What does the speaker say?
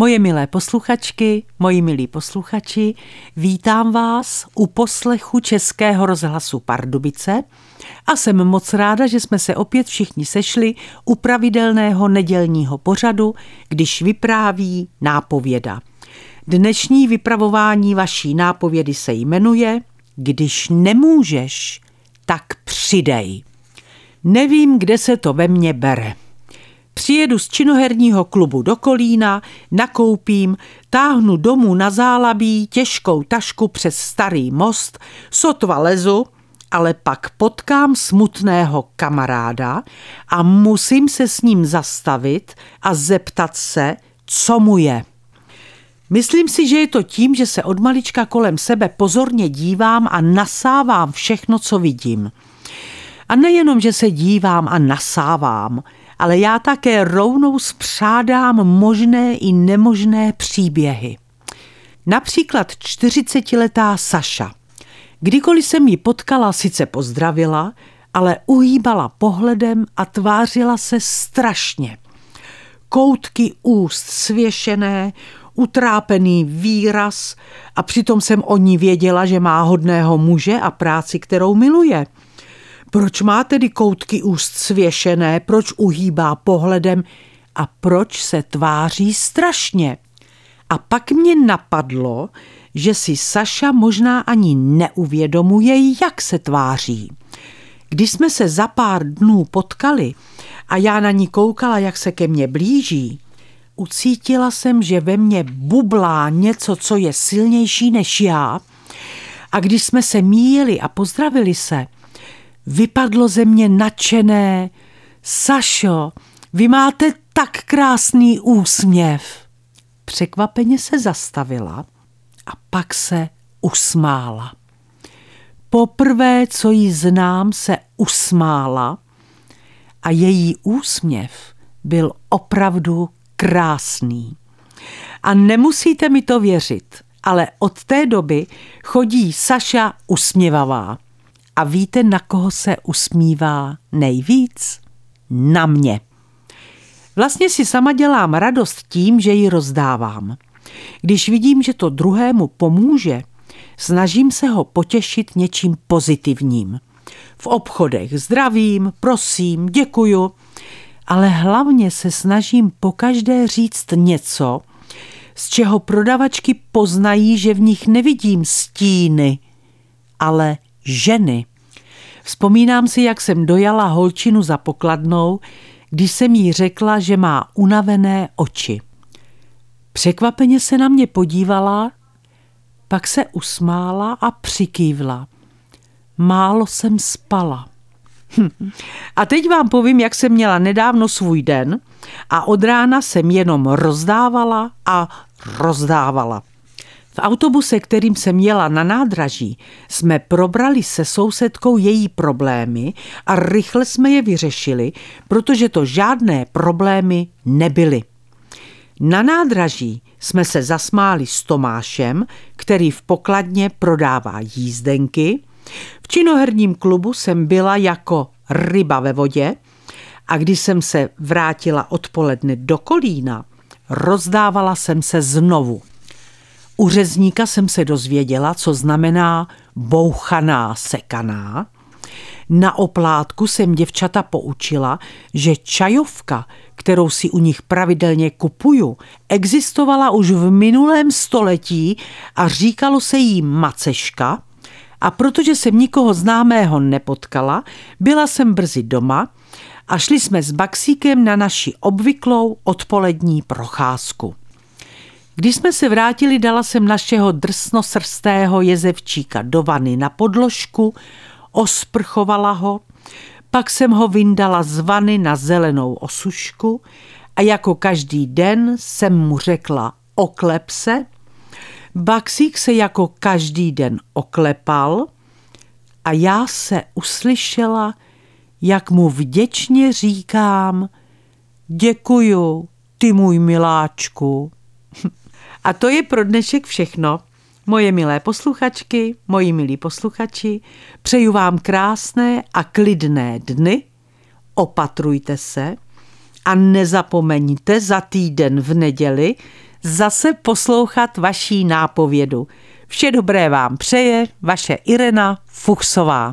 Moje milé posluchačky, moji milí posluchači, vítám vás u poslechu Českého rozhlasu Pardubice a jsem moc ráda, že jsme se opět všichni sešli u pravidelného nedělního pořadu, když vypráví nápověda. Dnešní vypravování vaší nápovědy se jmenuje Když nemůžeš, tak přidej. Nevím, kde se to ve mně bere. Přijedu z činoherního klubu do Kolína, nakoupím, táhnu domů na zálabí těžkou tašku přes starý most, sotva lezu, ale pak potkám smutného kamaráda a musím se s ním zastavit a zeptat se, co mu je. Myslím si, že je to tím, že se od malička kolem sebe pozorně dívám a nasávám všechno, co vidím. A nejenom, že se dívám a nasávám, ale já také rovnou spřádám možné i nemožné příběhy. Například 40-letá Saša. Kdykoliv jsem ji potkala, sice pozdravila, ale uhýbala pohledem a tvářila se strašně. Koutky úst svěšené, utrápený výraz a přitom jsem o ní věděla, že má hodného muže a práci, kterou miluje – proč má tedy koutky úst svěšené, proč uhýbá pohledem a proč se tváří strašně? A pak mě napadlo, že si Saša možná ani neuvědomuje, jak se tváří. Když jsme se za pár dnů potkali a já na ní koukala, jak se ke mně blíží, ucítila jsem, že ve mně bublá něco, co je silnější než já. A když jsme se míjeli a pozdravili se, Vypadlo ze mě nadšené. Sašo, vy máte tak krásný úsměv. Překvapeně se zastavila a pak se usmála. Poprvé, co ji znám, se usmála a její úsměv byl opravdu krásný. A nemusíte mi to věřit, ale od té doby chodí Saša usměvavá. A víte, na koho se usmívá nejvíc? Na mě. Vlastně si sama dělám radost tím, že ji rozdávám. Když vidím, že to druhému pomůže, snažím se ho potěšit něčím pozitivním. V obchodech zdravím, prosím, děkuju, ale hlavně se snažím pokaždé říct něco, z čeho prodavačky poznají, že v nich nevidím stíny, ale ženy. Vzpomínám si, jak jsem dojala holčinu za pokladnou, když jsem jí řekla, že má unavené oči. Překvapeně se na mě podívala, pak se usmála a přikývla. Málo jsem spala. Hm. A teď vám povím, jak jsem měla nedávno svůj den a od rána jsem jenom rozdávala a rozdávala. V autobuse, kterým jsem jela na nádraží, jsme probrali se sousedkou její problémy a rychle jsme je vyřešili, protože to žádné problémy nebyly. Na nádraží jsme se zasmáli s Tomášem, který v pokladně prodává jízdenky. V činoherním klubu jsem byla jako ryba ve vodě a když jsem se vrátila odpoledne do Kolína, rozdávala jsem se znovu. U řezníka jsem se dozvěděla, co znamená bouchaná sekaná. Na oplátku jsem děvčata poučila, že čajovka, kterou si u nich pravidelně kupuju, existovala už v minulém století a říkalo se jí maceška. A protože jsem nikoho známého nepotkala, byla jsem brzy doma a šli jsme s Baxíkem na naši obvyklou odpolední procházku. Když jsme se vrátili, dala jsem našeho drsnosrstého jezevčíka do vany na podložku, osprchovala ho, pak jsem ho vyndala z vany na zelenou osušku a jako každý den jsem mu řekla oklep se. Baxík se jako každý den oklepal a já se uslyšela, jak mu vděčně říkám děkuju, ty můj miláčku. A to je pro dnešek všechno. Moje milé posluchačky, moji milí posluchači, přeju vám krásné a klidné dny, opatrujte se a nezapomeňte za týden v neděli zase poslouchat vaší nápovědu. Vše dobré vám přeje vaše Irena Fuchsová.